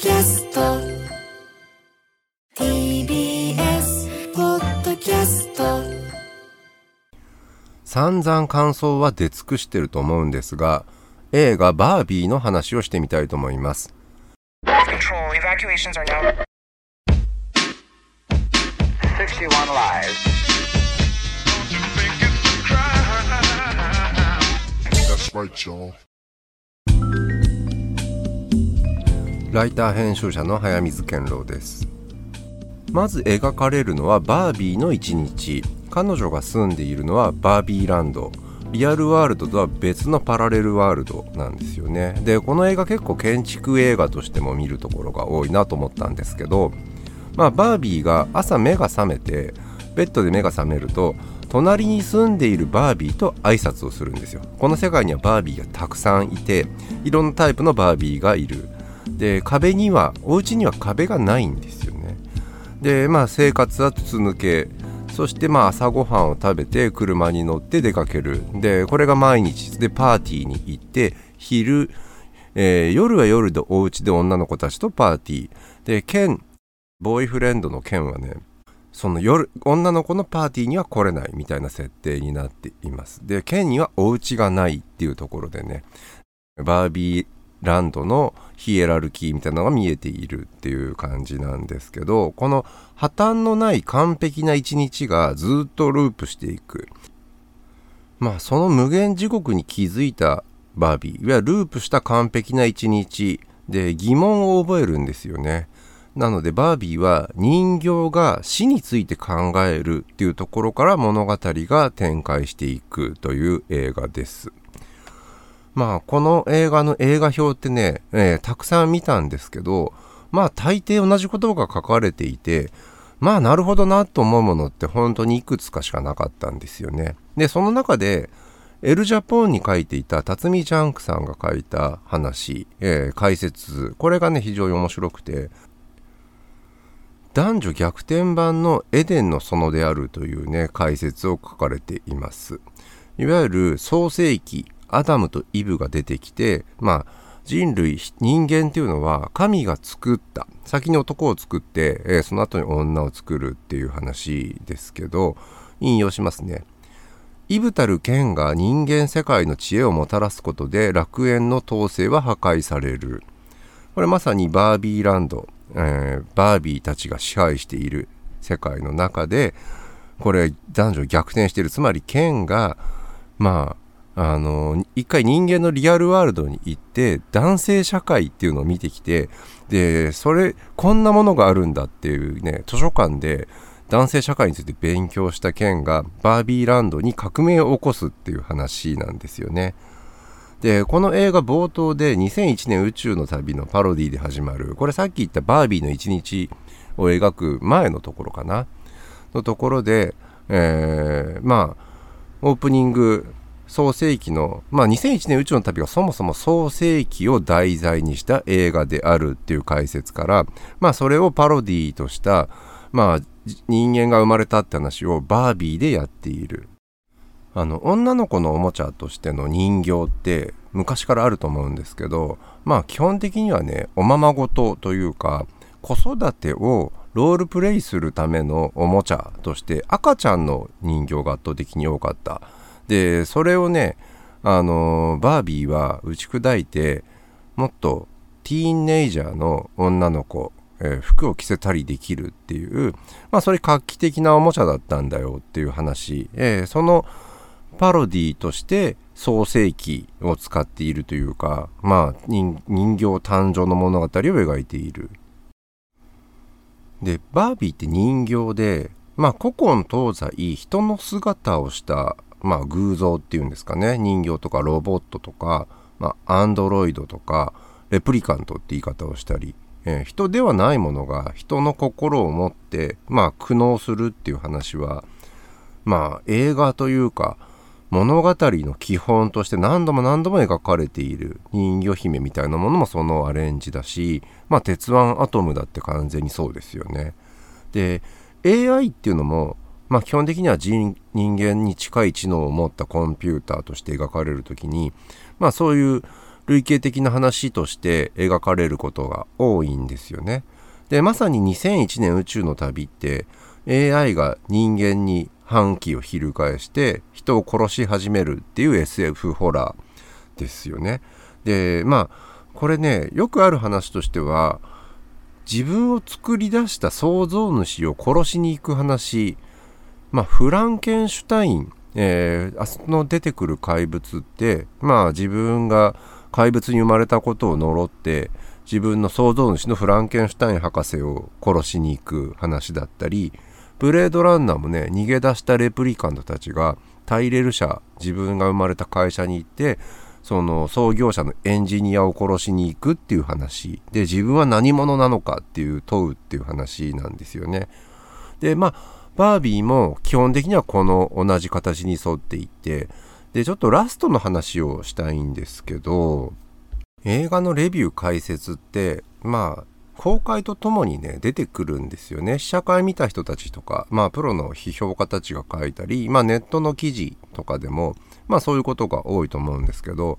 キャスト TBS ポッドキャスト散々感想は出尽くしてると思うんですが映画バービーの話をしてみたいと思います Control, evacuations are now. 61 live. That's right, y'all. ライター編集者の早水健郎です。まず描かれるのはバービーの一日。彼女が住んでいるのはバービーランド。リアルワールドとは別のパラレルワールドなんですよね。でこの映画結構建築映画としても見るところが多いなと思ったんですけどまあバービーが朝目が覚めてベッドで目が覚めると隣に住んでいるバービーと挨拶をするんですよ。この世界にはバービーがたくさんいていろんなタイプのバービーがいる。で壁にはお家には壁がないんですよね。でまあ生活は筒抜け。そしてまあ朝ごはんを食べて車に乗って出かける。でこれが毎日。でパーティーに行って昼、えー夜は夜でお家で女の子たちとパーティー。でケンボーイフレンドのケンはねその夜女の子のパーティーには来れないみたいな設定になっています。でケンにはお家がないっていうところでねバービーランドのヒエラルキーみたいなのが見えているっていう感じなんですけどこの破綻のない完璧な一日がずっとループしていく。まあその無限地獄に気づいたバービー。いわゆるループした完璧な一日で疑問を覚えるんですよね。なのでバービーは人形が死について考えるっていうところから物語が展開していくという映画です。まあこの映画の映画表ってね、えーたくさん見たんですけどまあ大抵同じ言葉が書かれていてまあなるほどなと思うものって本当にいくつかしかなかったんですよね。でその中でエル・ジャポンに書いていた辰巳ジャンクさんが書いた話、えー解説これがね非常に面白くて男女逆転版のエデンの園であるというね解説を書かれています。いわゆる創世記アダムとイブが出てきてまあ人類人間っていうのは神が作った。先に男を作って、えーその後に女を作るっていう話ですけど引用しますね。イブたる剣が人間世界の知恵をもたらすことで楽園の統制は破壊される。これまさにバービーランド、えーバービーたちが支配している世界の中でこれ男女逆転している。つまり剣がまあの一回人間のリアルワールドに行って男性社会っていうのを見てきてでそれこんなものがあるんだっていうね図書館で男性社会について勉強した剣がバービーランドに革命を起こすっていう話なんですよね。でこの映画冒頭で2001年宇宙の旅のパロディで始まるこれさっき言ったバービーの一日を描く前のところかなのところで、えーまあオープニング創世紀のまあ2001年宇宙の旅がそもそも創世紀を題材にした映画であるっていう解説からまあそれをパロディーとしたまあ人間が生まれたって話をバービーでやっている。あの女の子のおもちゃとしての人形って昔からあると思うんですけどまあ基本的にはねおままごとというか子育てをロールプレイするためのおもちゃとして赤ちゃんの人形が圧倒的に多かった。でそれをねあのバービーは打ち砕いてもっとティーンネイジャーの女の子、えー服を着せたりできるっていうまあそれ画期的なおもちゃだったんだよっていう話、えーそのパロディとして創世記を使っているというかまあ人人形誕生の物語を描いている。でバービーって人形でまあ古今東西人の姿をしたまあ偶像っていうんですかね人形とかロボットとか、まあ、アンドロイドとかレプリカントって言い方をしたり、えー人ではないものが人の心を持ってまあ苦悩するっていう話はまあ映画というか物語の基本として何度も何度も描かれている人魚姫みたいなものもそのアレンジだしまあ鉄腕アトムだって完全にそうですよね。で AI っていうのもまあ基本的には人間に近い知能を持ったコンピューターとして描かれる時にまあそういう類型的な話として描かれることが多いんですよね。でまさに2001年宇宙の旅って AI が人間に反旗を翻して人を殺し始めるっていう SF ホラーですよね。でまあこれねよくある話としては自分を作り出した創造主を殺しに行く話まあフランケンシュタイン、えー、あその出てくる怪物ってまあ自分が怪物に生まれたことを呪って自分の創造主のフランケンシュタイン博士を殺しに行く話だったりブレードランナーもね逃げ出したレプリカントたちがタイレル社自分が生まれた会社に行ってその創業者のエンジニアを殺しに行くっていう話で自分は何者なのかっていう問うっていう話なんですよね。でまあバービーも基本的にはこの同じ形に沿っていてでちょっとラストの話をしたいんですけど映画のレビュー解説ってまあ公開とともにね出てくるんですよね。試写会見た人たちとかまあプロの批評家たちが書いたりまあネットの記事とかでもまあそういうことが多いと思うんですけど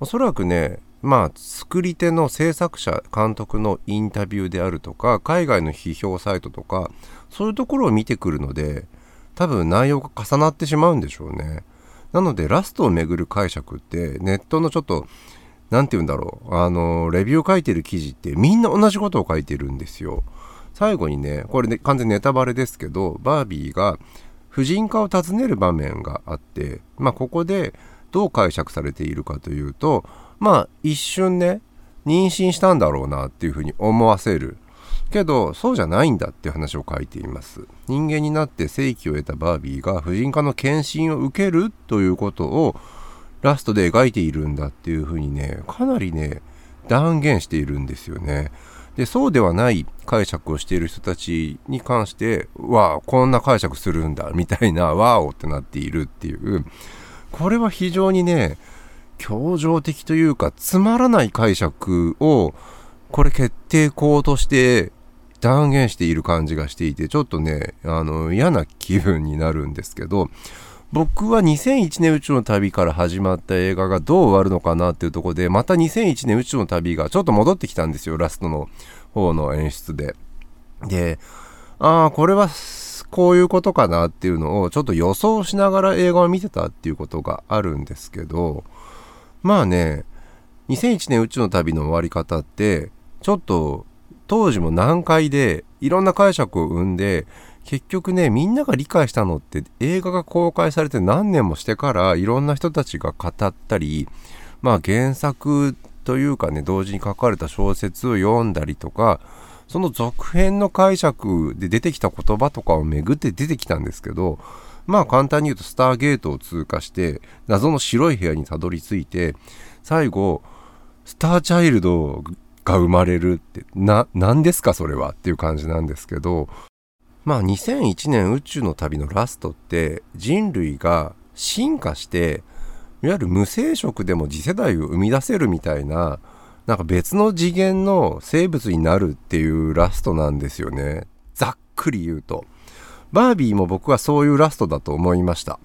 おそらくねまあ作り手の制作者監督のインタビューであるとか海外の批評サイトとかそういうところを見てくるので多分内容が重なってしまうんでしょうね。なのでラストをめぐる解釈ってネットのちょっと何て言うんだろうあのレビュー書いてる記事ってみんな同じことを書いてるんですよ。最後にねこれね完全ネタバレですけどバービーが婦人科を訪ねる場面があってまあここでどう解釈されているかというとまあ一瞬ね妊娠したんだろうなっていうふうに思わせる。けどそうじゃないんだっていう話を書いています。人間になって生気を得たバービーが婦人科の検診を受けるということをラストで描いているんだっていうふうにねかなりね断言しているんですよね。でそうではない解釈をしている人たちに関してわあこんな解釈するんだみたいなわおってなっているっていう。これは非常にね協情的というかつまらない解釈をこれ決定校として断言している感じがしていてちょっとねあの嫌な気分になるんですけど僕は2001年宇宙の旅から始まった映画がどう終わるのかなっていうところでまた2001年宇宙の旅がちょっと戻ってきたんですよラストの方の演出で。でああこれはこういうことかなっていうのをちょっと予想しながら映画を見てたっていうことがあるんですけどまあね2001年宇宙の旅の終わり方ってちょっと当時も難解でいろんな解釈を生んで結局ねみんなが理解したのって映画が公開されて何年もしてからいろんな人たちが語ったりまあ原作というかね同時に書かれた小説を読んだりとかその続編の解釈で出てきた言葉とかをめぐって出てきたんですけどまあ簡単に言うとスターゲートを通過して謎の白い部屋にたどり着いて最後スターチャイルドが生まれるってな何ですかそれはっていう感じなんですけどまあ2001年宇宙の旅のラストって人類が進化していわゆる無生殖でも次世代を生み出せるみたいななんか別の次元の生物になるっていうラストなんですよね。ざっくり言うと。バービーも僕はそういうラストだと思いました。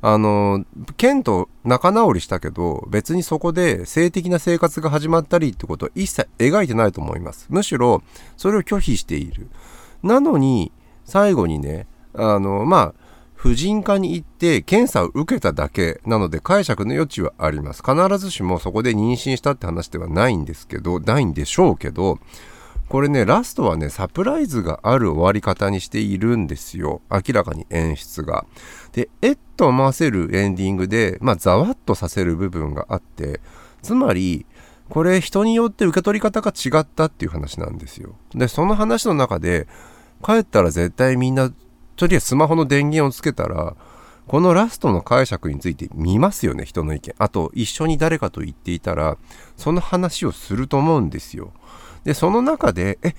あのケンと仲直りしたけど別にそこで性的な生活が始まったりってことは一切描いてないと思います。むしろそれを拒否している。なのに最後にねあのまあ婦人科に行って検査を受けただけなので解釈の余地はあります。必ずしもそこで妊娠したって話ではないんですけどないんでしょうけどこれねラストはねサプライズがある終わり方にしているんですよ。明らかに演出が。でえっと思わせるエンディングでまあざわっとさせる部分があってつまりこれ人によって受け取り方が違ったっていう話なんですよ。でその話の中で帰ったら絶対みんなとりあえずスマホの電源をつけたらこのラストの解釈について見ますよね人の意見。あと一緒に誰かと言っていたらその話をすると思うんですよ。でその中でえ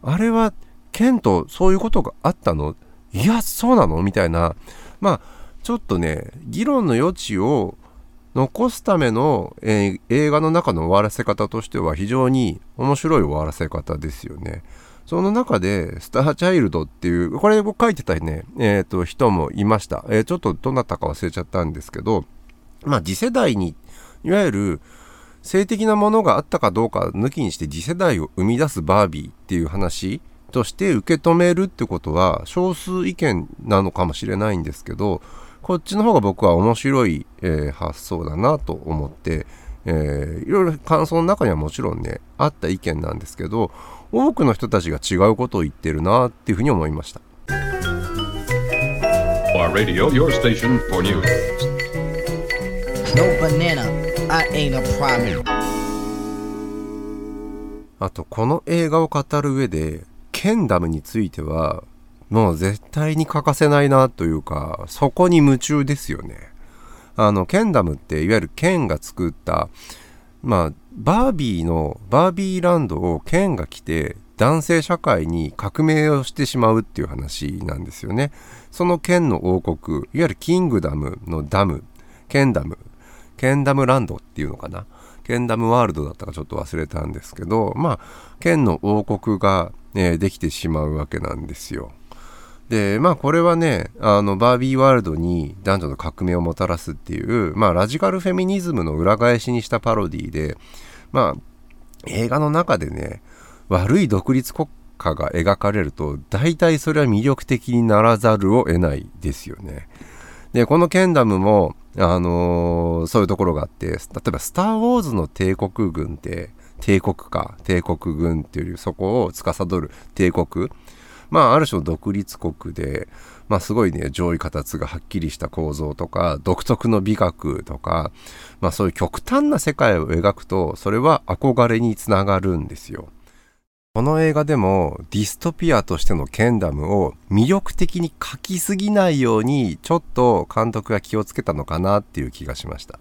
あれはケンとそういうことがあったの？いやそうなの？みたいなまあちょっとね議論の余地を残すための、えー、映画の中の終わらせ方としては非常に面白い終わらせ方ですよね。その中で、スターチャイルドっていう、これ僕書いてたね、えっ、ー、と、人もいました。えー、ちょっとどなたか忘れちゃったんですけど、まあ次世代に、いわゆる、性的なものがあったかどうか抜きにして次世代を生み出すバービーっていう話として受け止めるってことは少数意見なのかもしれないんですけどこっちの方が僕は面白い、えー発想だなと思って、えーいろいろ感想の中にはもちろんねあった意見なんですけど多くの人たちが違うことを言ってるなっていうふうに思いました Our radio, your station for news. No banana, あとこの映画を語る上でケンダムについてはもう絶対に欠かせないなというかそこに夢中ですよね。あのケンダムっていわゆるケンが作ったまあバービーのバービーランドをケンが来て男性社会に革命をしてしまうっていう話なんですよね。そのケンの王国いわゆるキングダムのダムケンダム。ケンダムランドっていうのかな？ケンダムワールドだったかちょっと忘れたんですけどまあケンの王国が、えーできてしまうわけなんですよでまあこれはねあのバービーワールドに男女の革命をもたらすっていう、まあ、ラジカルフェミニズムの裏返しにしたパロディでまあ映画の中でね悪い独立国家が描かれると大体それは魅力的にならざるを得ないですよね。でこのケンダムも、あのーそういうところがあって例えば「スター・ウォーズ」の帝国軍って帝国か帝国軍っていうそこを司る帝国まあある種の独立国で、まあ、すごいね上位形がはっきりした構造とか独特の美学とか、まあ、そういう極端な世界を描くとそれは憧れにつながるんですよ。この映画でもディストピアとしてのケンダムを魅力的に描きすぎないようにちょっと監督が気をつけたのかなっていう気がしました。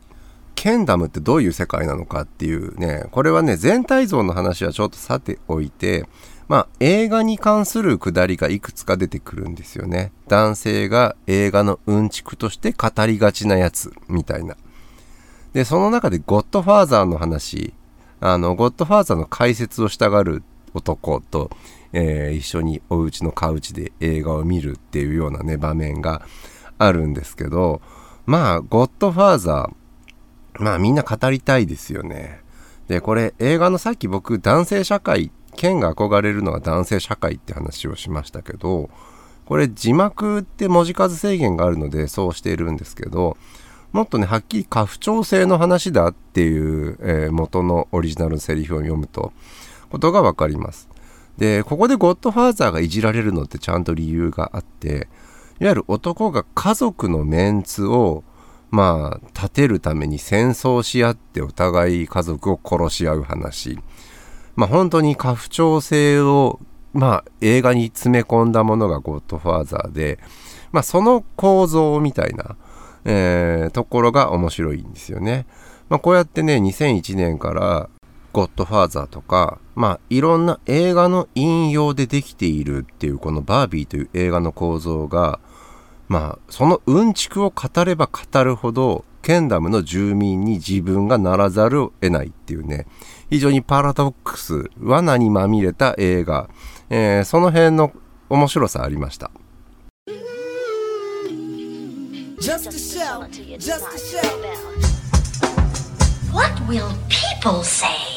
ケンダムってどういう世界なのかっていうね、これはね、全体像の話はちょっとさておいて、まあ映画に関するくだりがいくつか出てくるんですよね。男性が映画のうんちくとして語りがちなやつみたいな。で、その中でゴッドファーザーの話、あの、ゴッドファーザーの解説をしたがる男と、えー一緒にお家のカウチで映画を見るっていうようなね、場面があるんですけど、まあ、ゴッドファーザー、まあみんな語りたいですよね。で、これ映画のさっき僕男性社会、剣が憧れるのは男性社会って話をしましたけど、これ字幕って文字数制限があるのでそうしているんですけど、もっとね、はっきり家父長制の話だっていう、えー元のオリジナルのセリフを読むと、ことがわかります。で、ここでゴッドファーザーがいじられるのってちゃんと理由があって、いわゆる男が家族のメンツを、まあ、立てるために戦争し合ってお互い家族を殺し合う話。まあ、本当に家父長制を、まあ、映画に詰め込んだものがゴッドファーザーで、まあ、その構造みたいな、えーところが面白いんですよね。まあ、こうやってね、2001年から、ゴッドファーザーとか、まあ、いろんな映画の引用でできているっていう、このバービーという映画の構造が、まあ、そのうんちくを語れば語るほど、ケンダムの住民に自分がならざるを得ないっていうね、非常にパラドックス、罠にまみれた映画、えーその辺の面白さありました。Just a shout, just a shout. What will people say?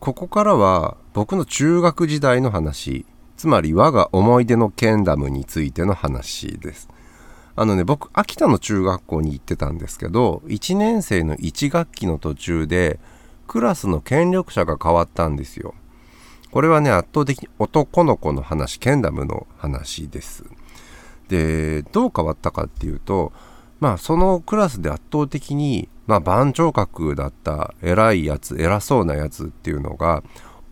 ここからは僕の中学時代の話、つまり我が思い出のケンダムについての話です。あのね、僕、秋田の中学校に行ってたんですけど、1年生の1学期の途中で、クラスの権力者が変わったんですよ。これはね、圧倒的に男の子の話、ケンダムの話です。で、どう変わったかっていうと、まあ、そのクラスで圧倒的に、まあ、番長格だった偉いやつ、偉そうなやつっていうのが、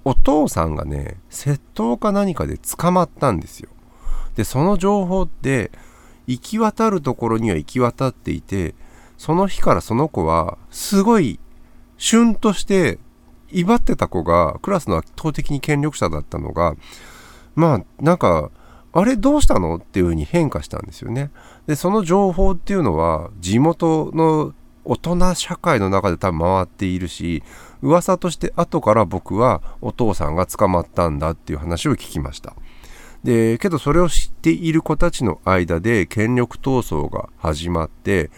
お父さんがね、窃盗か何かで捕まったんですよ。で、その情報って、行き渡るところには行き渡っていて、その日からその子はすごいシュンとして威張ってた子がクラスの圧倒的に権力者だったのがまあなんかあれどうしたのっていう風に変化したんですよね。でその情報っていうのは地元の大人社会の中で多分回っているし噂として後から僕はお父さんが捕まったんだっていう話を聞きました。でけどそれを知っている子たちの間で権力闘争が始まって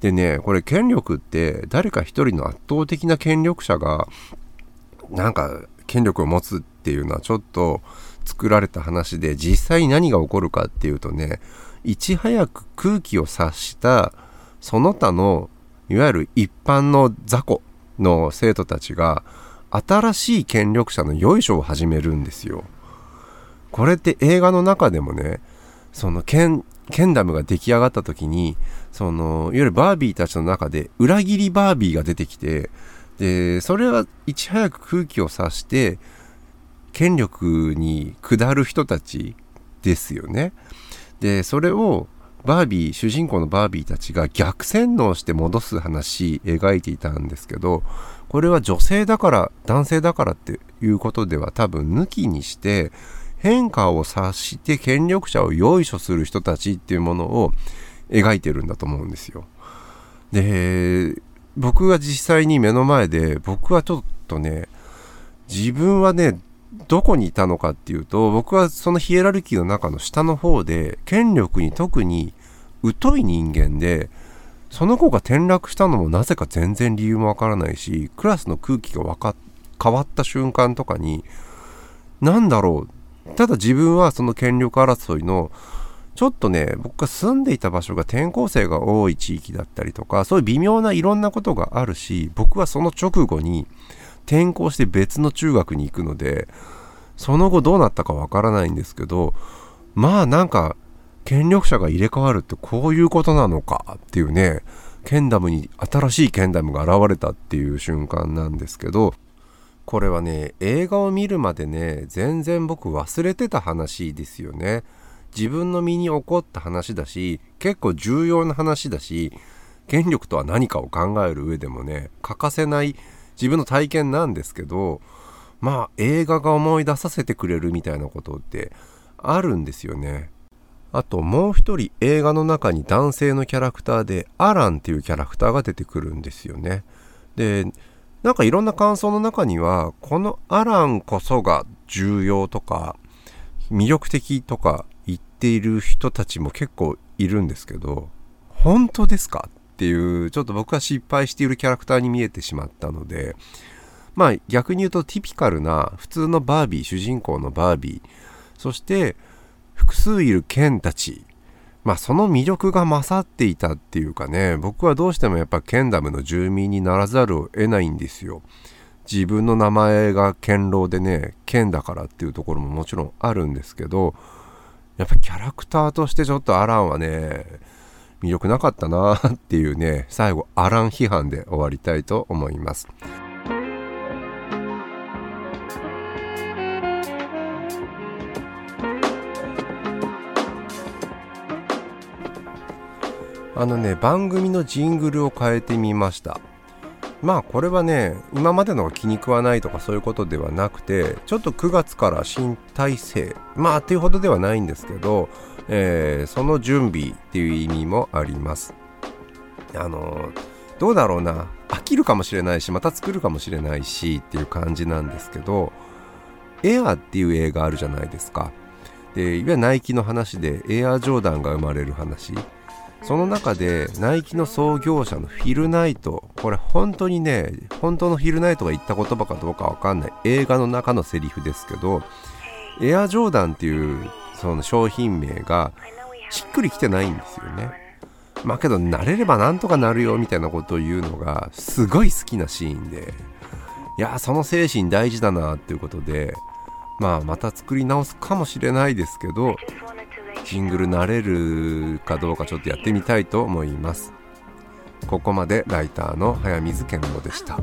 でねこれ権力って誰か一人の圧倒的な権力者がなんか権力を持つっていうのはちょっと作られた話で実際に何が起こるかっていうとねいち早く空気を察したその他のいわゆる一般の雑魚の生徒たちが新しい権力者のよいしょを始めるんですよ。これって映画の中でもねそのケンケンダムが出来上がった時にそのいわゆるバービーたちの中で裏切りバービーが出てきてでそれはいち早く空気を察して権力に下る人たちですよね。でそれをバービー主人公のバービーたちが逆洗脳して戻す話描いていたんですけどこれは女性だから男性だからっていうことでは多分抜きにして変化を察して権力者をよいしょする人たちっていうものを描いてるんだと思うんですよ。で僕が実際に目の前で僕はちょっとね自分はねどこにいたのかっていうと僕はそのヒエラルキーの中の下の方で権力に特に疎い人間でその子が転落したのもなぜか全然理由もわからないしクラスの空気がわか変わった瞬間とかに何だろう。ただ自分はその権力争いのちょっとね僕が住んでいた場所が転校生が多い地域だったりとかそういう微妙ないろんなことがあるし僕はその直後に転校して別の中学に行くのでその後どうなったかわからないんですけどまあなんか権力者が入れ替わるってこういうことなのかっていうねケンダムに新しいケンダムが現れたっていう瞬間なんですけどこれはね映画を見るまでね全然僕忘れてた話ですよね。自分の身に起こった話だし結構重要な話だし権力とは何かを考える上でもね欠かせない自分の体験なんですけどまあ映画が思い出させてくれるみたいなことってあるんですよね。あともう一人映画の中に男性のキャラクターでアランっていうキャラクターが出てくるんですよね。でなんかいろんな感想の中にはこのアランこそが重要とか魅力的とか言っている人たちも結構いるんですけど本当ですか？っていうちょっと僕は失敗しているキャラクターに見えてしまったのでまあ逆に言うとティピカルな普通のバービー主人公のバービーそして複数いる剣たち。まあその魅力が勝っていたっていうかね僕はどうしてもやっぱケンダムの住民にならざるを得ないんですよ。自分の名前が堅牢でね剣だからっていうところももちろんあるんですけどやっぱキャラクターとしてちょっとアランはね魅力なかったなっていうね最後アラン批判で終わりたいと思います。あのね番組のジングルを変えてみました。まあこれはね今までのが気に食わないとかそういうことではなくてちょっと9月から新体制まあっていうほどではないんですけどえー、その準備っていう意味もあります。あのどうだろうな。飽きるかもしれないしまた作るかもしれないしっていう感じなんですけどエアーっていう映画あるじゃないですか。でいわゆるナイキの話でエアージョーダンが生まれる話。その中でナイキの創業者のフィル・ナイト。これ本当にね本当のフィル・ナイトが言った言葉かどうかわかんない。映画の中のセリフですけどエアージョーダンっていうその商品名がしっくりきてないんですよね。まあけど慣れればなんとかなるよみたいなことを言うのがすごい好きなシーンでいやその精神大事だなっていうことでまあまた作り直すかもしれないですけどジングル慣れるかどうかちょっとやってみたいと思いますここまでライターの早水健吾でした